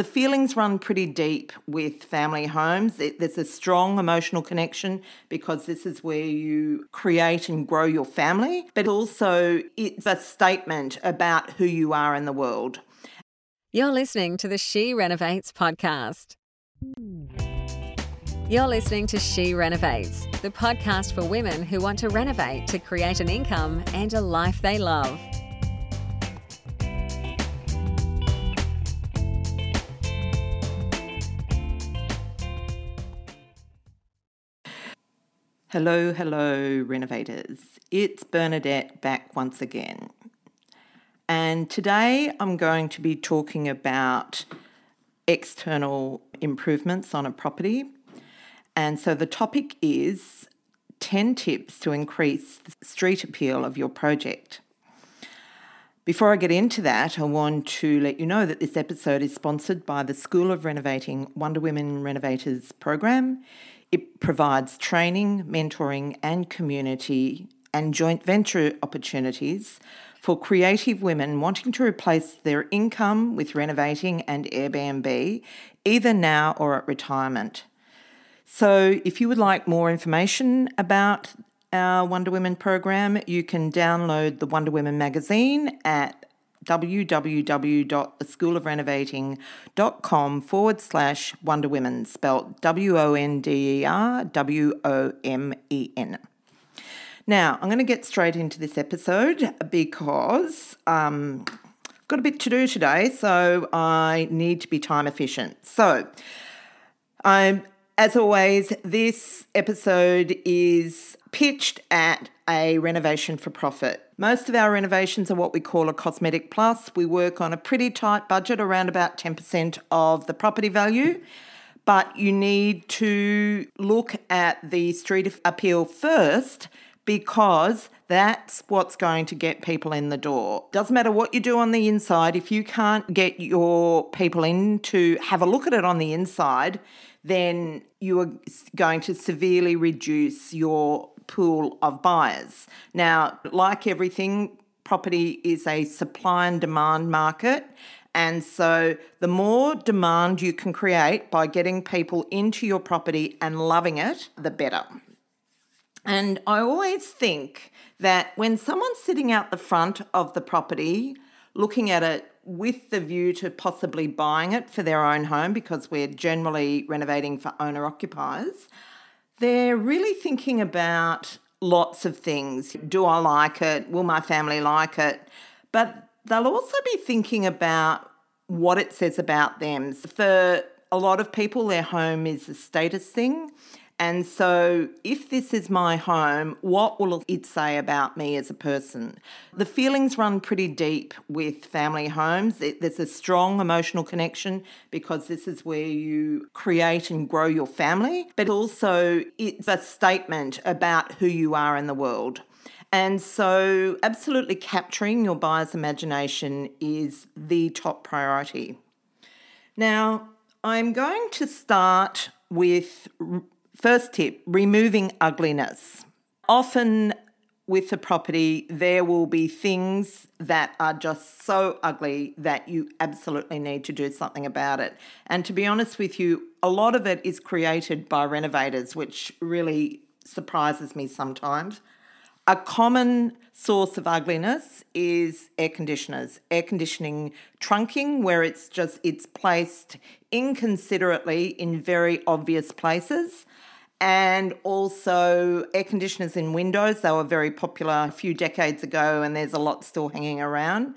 The feelings run pretty deep with family homes. There's a strong emotional connection because this is where you create and grow your family, but also it's a statement about who you are in the world. You're listening to the She Renovates podcast. You're listening to She Renovates, the podcast for women who want to renovate to create an income and a life they love. Hello, hello, renovators. It's Bernadette back once again. And today I'm going to be talking about external improvements on a property. And so the topic is 10 tips to increase the street appeal of your project. Before I get into that, I want to let you know that this episode is sponsored by the School of Renovating Wonder Women Renovators program. It provides training, mentoring, and community and joint venture opportunities for creative women wanting to replace their income with renovating and Airbnb, either now or at retirement. So, if you would like more information about our Wonder Women program, you can download the Wonder Women magazine at www.theschoolofrenovating.com forward slash Wonder Women, spelled W O N D E R W O M E N. Now, I'm going to get straight into this episode because um, I've got a bit to do today, so I need to be time efficient. So, I'm as always, this episode is pitched at a renovation for profit. Most of our renovations are what we call a cosmetic plus. We work on a pretty tight budget, around about 10% of the property value. But you need to look at the street appeal first because that's what's going to get people in the door. Doesn't matter what you do on the inside, if you can't get your people in to have a look at it on the inside, then you are going to severely reduce your pool of buyers. Now, like everything, property is a supply and demand market. And so, the more demand you can create by getting people into your property and loving it, the better. And I always think that when someone's sitting out the front of the property, looking at it with the view to possibly buying it for their own home because we're generally renovating for owner occupiers, they're really thinking about lots of things. Do I like it? Will my family like it? But they'll also be thinking about what it says about them. For a lot of people, their home is a status thing. And so, if this is my home, what will it say about me as a person? The feelings run pretty deep with family homes. There's a strong emotional connection because this is where you create and grow your family, but also it's a statement about who you are in the world. And so, absolutely capturing your buyer's imagination is the top priority. Now, I'm going to start with First tip removing ugliness. Often with a property, there will be things that are just so ugly that you absolutely need to do something about it. And to be honest with you, a lot of it is created by renovators, which really surprises me sometimes. A common source of ugliness is air conditioners, air conditioning trunking, where it's just it's placed inconsiderately in very obvious places and also air conditioners in windows. They were very popular a few decades ago, and there's a lot still hanging around.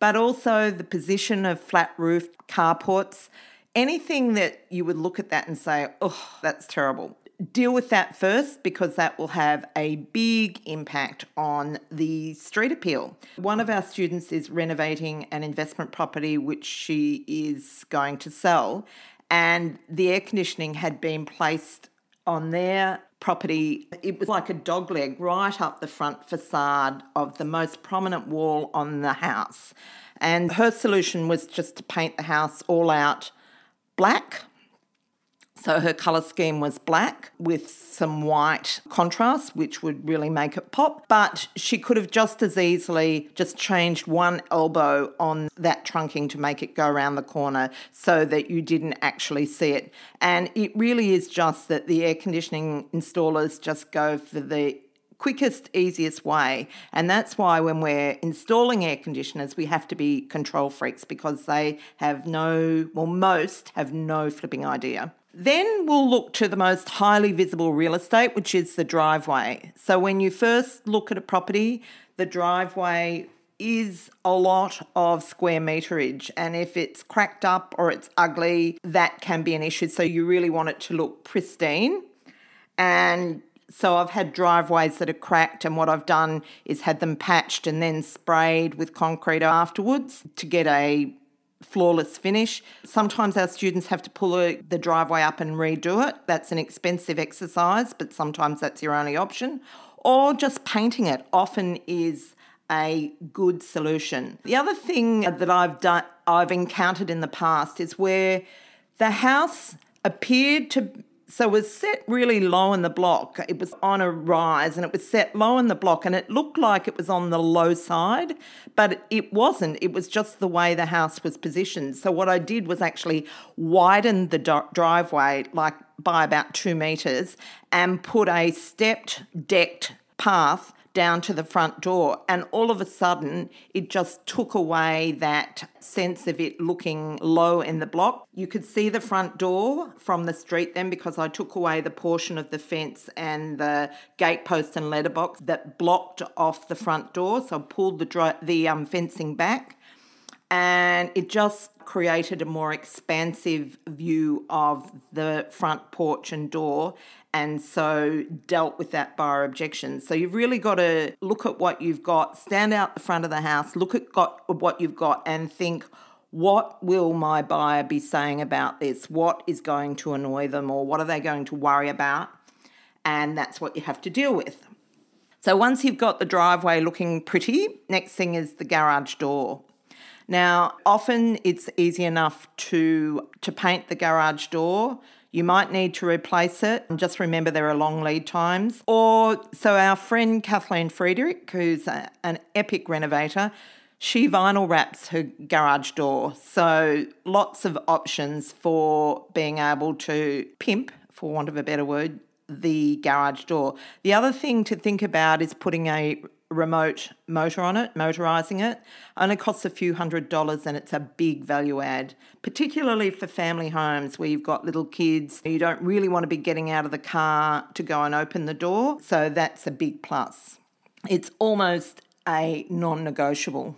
But also the position of flat roof carports, anything that you would look at that and say, oh, that's terrible. Deal with that first because that will have a big impact on the street appeal. One of our students is renovating an investment property which she is going to sell, and the air conditioning had been placed on their property. It was like a dog leg right up the front facade of the most prominent wall on the house. And her solution was just to paint the house all out black. So her colour scheme was black with some white contrast, which would really make it pop. But she could have just as easily just changed one elbow on that trunking to make it go around the corner so that you didn't actually see it. And it really is just that the air conditioning installers just go for the quickest, easiest way. And that's why when we're installing air conditioners, we have to be control freaks because they have no, well, most have no flipping idea. Then we'll look to the most highly visible real estate, which is the driveway. So when you first look at a property, the driveway is a lot of square meterage. And if it's cracked up or it's ugly, that can be an issue. So you really want it to look pristine. And so I've had driveways that are cracked, and what I've done is had them patched and then sprayed with concrete afterwards to get a flawless finish. Sometimes our students have to pull the driveway up and redo it. That's an expensive exercise, but sometimes that's your only option. Or just painting it often is a good solution. The other thing that I've done I've encountered in the past is where the house appeared to so it was set really low in the block. It was on a rise and it was set low in the block and it looked like it was on the low side, but it wasn't. It was just the way the house was positioned. So what I did was actually widen the driveway like by about two meters and put a stepped decked path down to the front door. And all of a sudden, it just took away that sense of it looking low in the block. You could see the front door from the street then because I took away the portion of the fence and the gatepost and letterbox that blocked off the front door. So I pulled the, dry, the um, fencing back and it just created a more expansive view of the front porch and door and so dealt with that buyer objection. So you've really got to look at what you've got, stand out the front of the house, look at got, what you've got, and think, what will my buyer be saying about this? What is going to annoy them, or what are they going to worry about? And that's what you have to deal with. So once you've got the driveway looking pretty, next thing is the garage door. Now, often it's easy enough to to paint the garage door you might need to replace it. Just remember there are long lead times. Or, so our friend Kathleen Friedrich, who's a, an epic renovator, she vinyl wraps her garage door. So, lots of options for being able to pimp, for want of a better word, the garage door. The other thing to think about is putting a remote motor on it, motorizing it, only costs a few hundred dollars and it's a big value add, particularly for family homes where you've got little kids. You don't really want to be getting out of the car to go and open the door, so that's a big plus. It's almost a non negotiable.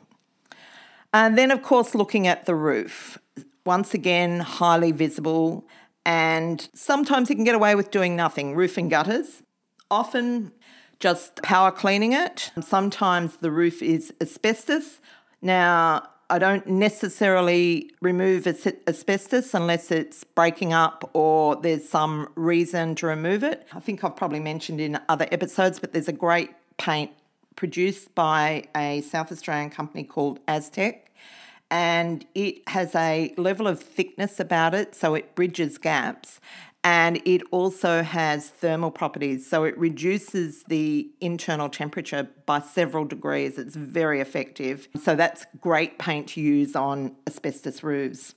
And then, of course, looking at the roof. Once again, highly visible, and sometimes you can get away with doing nothing. Roof and gutters. Often just power cleaning it. Sometimes the roof is asbestos. Now, I don't necessarily remove asbestos unless it's breaking up or there's some reason to remove it. I think I've probably mentioned in other episodes, but there's a great paint produced by a South Australian company called Astec. And it has a level of thickness about it, so it bridges gaps and it also has thermal properties. So it reduces the internal temperature by several degrees. It's very effective. So that's great paint to use on asbestos roofs.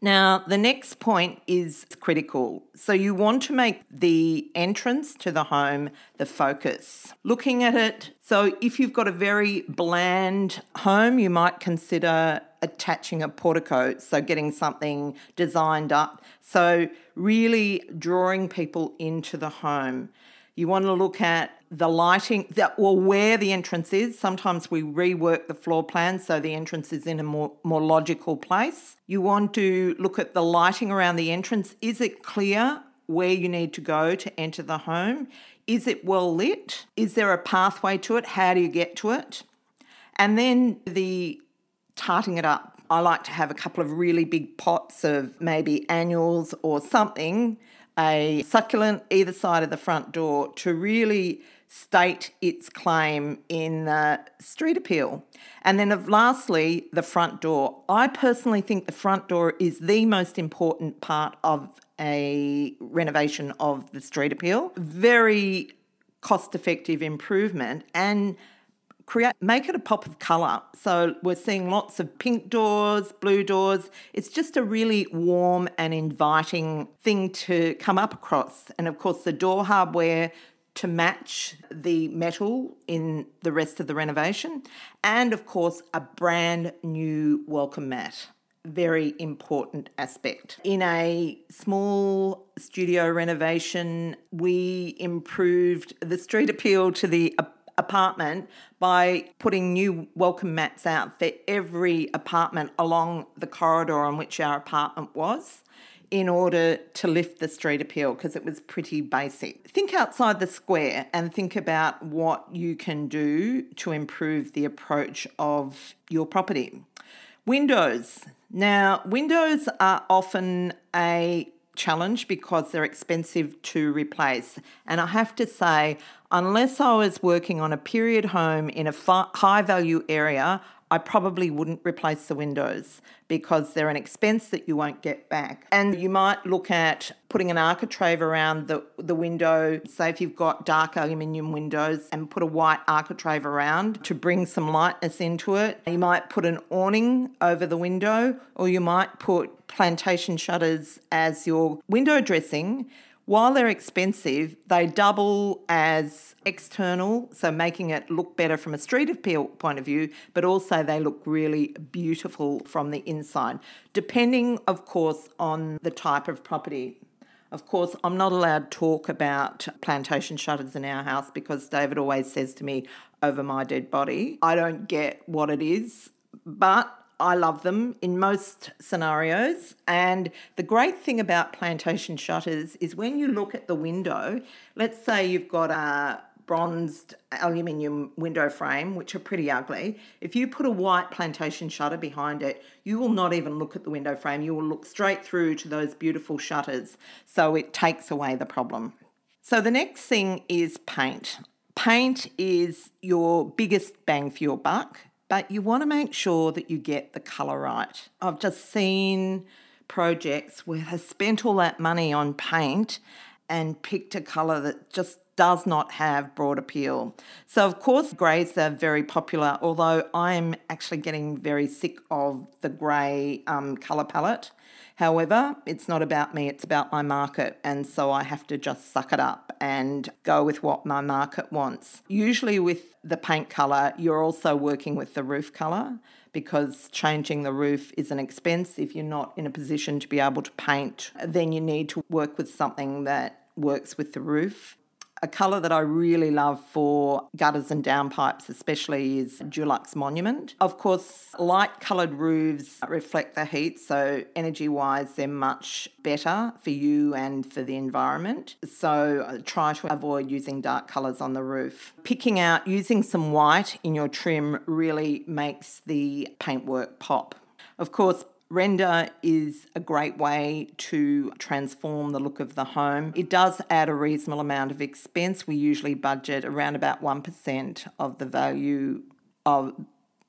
Now, the next point is critical. So, you want to make the entrance to the home the focus. Looking at it, so if you've got a very bland home, you might consider attaching a portico, so getting something designed up. So, really drawing people into the home. You want to look at the lighting, that, or where the entrance is. Sometimes we rework the floor plan so the entrance is in a more, more logical place. You want to look at the lighting around the entrance. Is it clear where you need to go to enter the home? Is it well lit? Is there a pathway to it? How do you get to it? And then the tarting it up. I like to have a couple of really big pots of maybe annuals or something, a succulent either side of the front door to really state its claim in the street appeal. And then, of lastly, the front door. I personally think the front door is the most important part of a renovation of the street appeal. Very cost effective improvement and create make it a pop of color so we're seeing lots of pink doors blue doors. It's just a really warm and inviting thing to come up across. And of course the door hardware to match the metal in the rest of the renovation. And of course a brand new welcome mat. Very important aspect. In a small studio renovation, we improved the street appeal to the apartment by putting new welcome mats out for every apartment along the corridor on which our apartment was in order to lift the street appeal because it was pretty basic. Think outside the square and think about what you can do to improve the approach of your property. Windows. Now, windows are often a challenge because they're expensive to replace. And I have to say, unless I was working on a period home in a high value area, I probably wouldn't replace the windows because they're an expense that you won't get back. And you might look at putting an architrave around the, the window. Say if you've got dark aluminium windows and put a white architrave around to bring some lightness into it. You might put an awning over the window or you might put plantation shutters as your window dressing while they're expensive, they double as external, so making it look better from a street appeal point of view, but also they look really beautiful from the inside, depending, of course, on the type of property. Of course, I'm not allowed to talk about plantation shutters in our house because David always says to me, over my dead body. I don't get what it is, but I love them in most scenarios. And the great thing about plantation shutters is when you look at the window, let's say you've got a bronzed aluminium window frame, which are pretty ugly. If you put a white plantation shutter behind it, you will not even look at the window frame. You will look straight through to those beautiful shutters. So it takes away the problem. So the next thing is paint. Paint is your biggest bang for your buck but you want to make sure that you get the colour right. I've just seen projects where they spent all that money on paint and picked a colour that just does not have broad appeal. So, of course, greys are very popular, although I'm actually getting very sick of the grey um, colour palette. However, it's not about me, it's about my market. And so I have to just suck it up and go with what my market wants. Usually, with the paint colour, you're also working with the roof colour because changing the roof is an expense. If you're not in a position to be able to paint, then you need to work with something that works with the roof. A colour that I really love for gutters and downpipes, especially, is Dulux Monument. Of course, light coloured roofs reflect the heat, so energy wise, they're much better for you and for the environment. So uh, try to avoid using dark colours on the roof. Picking out using some white in your trim really makes the paintwork pop. Of course, Render is a great way to transform the look of the home. It does add a reasonable amount of expense. We usually budget around about 1% of the value of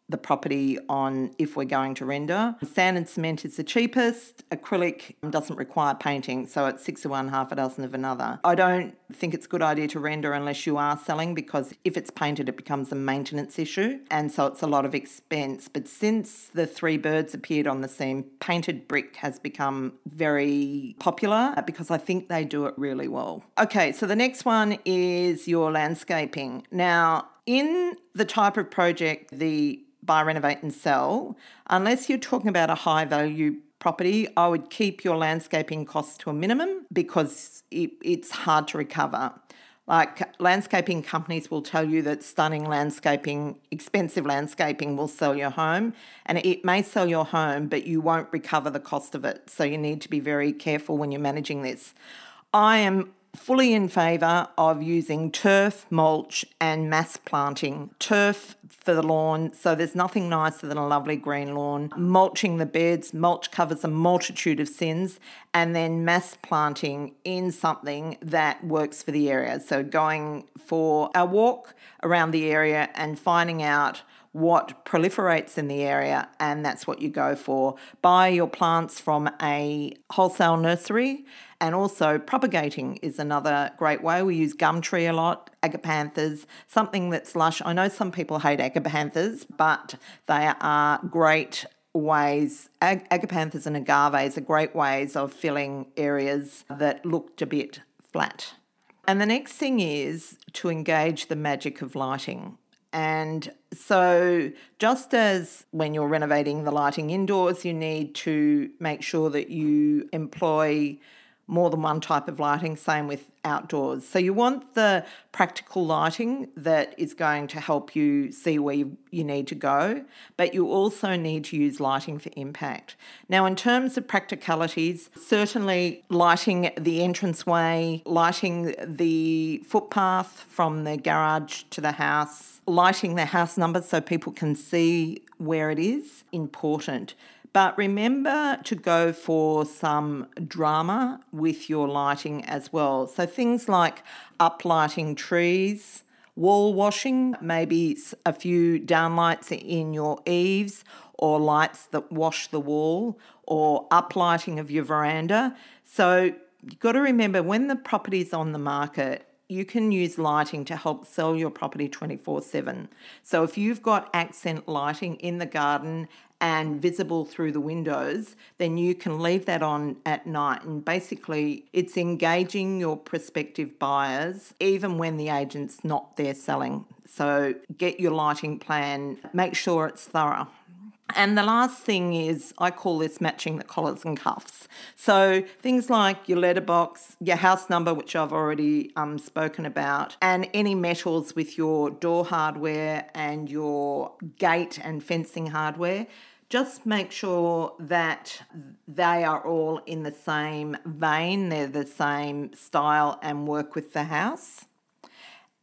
the property on if we're going to render. Sand and cement is the cheapest. Acrylic doesn't require painting, so it's six of one, half a dozen of another. I don't think it's a good idea to render unless you are selling because if it's painted, it becomes a maintenance issue, and so it's a lot of expense. But since the three birds appeared on the scene, painted brick has become very popular because I think they do it really well. Okay, so the next one is your landscaping. Now, in the type of project, the buy, renovate, and sell, unless you're talking about a high value property, I would keep your landscaping costs to a minimum because it, it's hard to recover. Like landscaping companies will tell you that stunning landscaping, expensive landscaping will sell your home, and it may sell your home, but you won't recover the cost of it. So you need to be very careful when you're managing this. I am fully in favour of using turf, mulch, and mass planting. Turf for the lawn, so there's nothing nicer than a lovely green lawn. Mulching the beds, mulch covers a multitude of sins, and then mass planting in something that works for the area. So going for a walk around the area and finding out what proliferates in the area, and that's what you go for. Buy your plants from a wholesale nursery, and also propagating is another great way. We use gum tree a lot, agapanthus, something that's lush. I know some people hate agapanthus, but they are great ways, ag- agapanthus and agaves are great ways of filling areas that looked a bit flat. And the next thing is to engage the magic of lighting. And so, just as when you're renovating the lighting indoors, you need to make sure that you employ more than one type of lighting, same with outdoors. So you want the practical lighting that is going to help you see where you, you, need to go, but you also need to use lighting for impact. Now, in terms of practicalities, certainly lighting the entranceway, lighting the footpath from the garage to the house, lighting the house number so people can see where it is, important. But remember to go for some drama with your lighting as well. So things like uplighting trees, wall washing, maybe a few downlights in your eaves or lights that wash the wall or uplighting of your veranda. So you've got to remember when the property's on the market, you can use lighting to help sell your property 24 7. So, if you've got accent lighting in the garden and visible through the windows, then you can leave that on at night. And basically, it's engaging your prospective buyers even when the agent's not there selling. So, get your lighting plan, make sure it's thorough. And the last thing is, I call this matching the collars and cuffs. So things like your letterbox, your house number, which I've already um, spoken about, and any metals with your door hardware and your gate and fencing hardware. Just make sure that they are all in the same vein, they're the same style, and work with the house.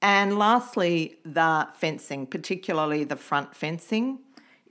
And lastly, the fencing, particularly the front fencing.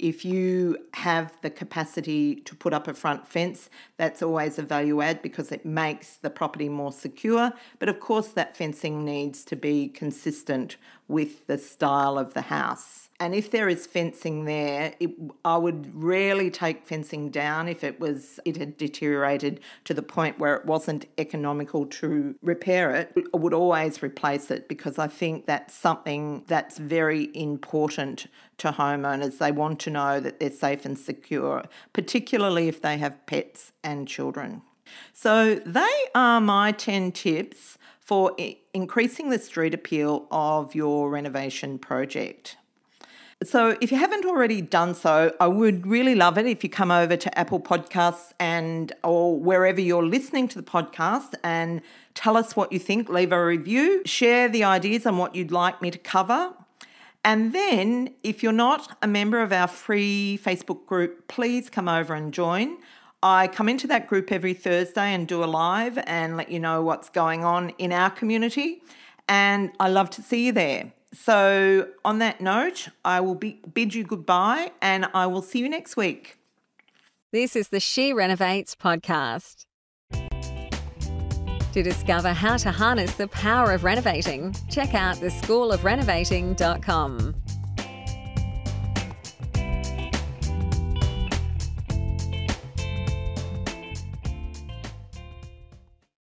If you have the capacity to put up a front fence, that's always a value add because it makes the property more secure. But of course, that fencing needs to be consistent with the style of the house. And if there is fencing there, it, I would rarely take fencing down if it was it had deteriorated to the point where it wasn't economical to repair it. I would always replace it because I think that's something that's very important to homeowners. They want to know that they're safe and secure, particularly if they have pets and children. So they are my 10 tips for increasing the street appeal of your renovation project. So, if you haven't already done so, I would really love it if you come over to Apple Podcasts and or wherever you're listening to the podcast and tell us what you think. Leave a review, share the ideas on what you'd like me to cover. And then, if you're not a member of our free Facebook group, please come over and join. I come into that group every Thursday and do a live and let you know what's going on in our community. And I love to see you there. So, on that note, I will be, bid you goodbye and I will see you next week. This is the She Renovates podcast. To discover how to harness the power of renovating, check out theschoolofrenovating.com.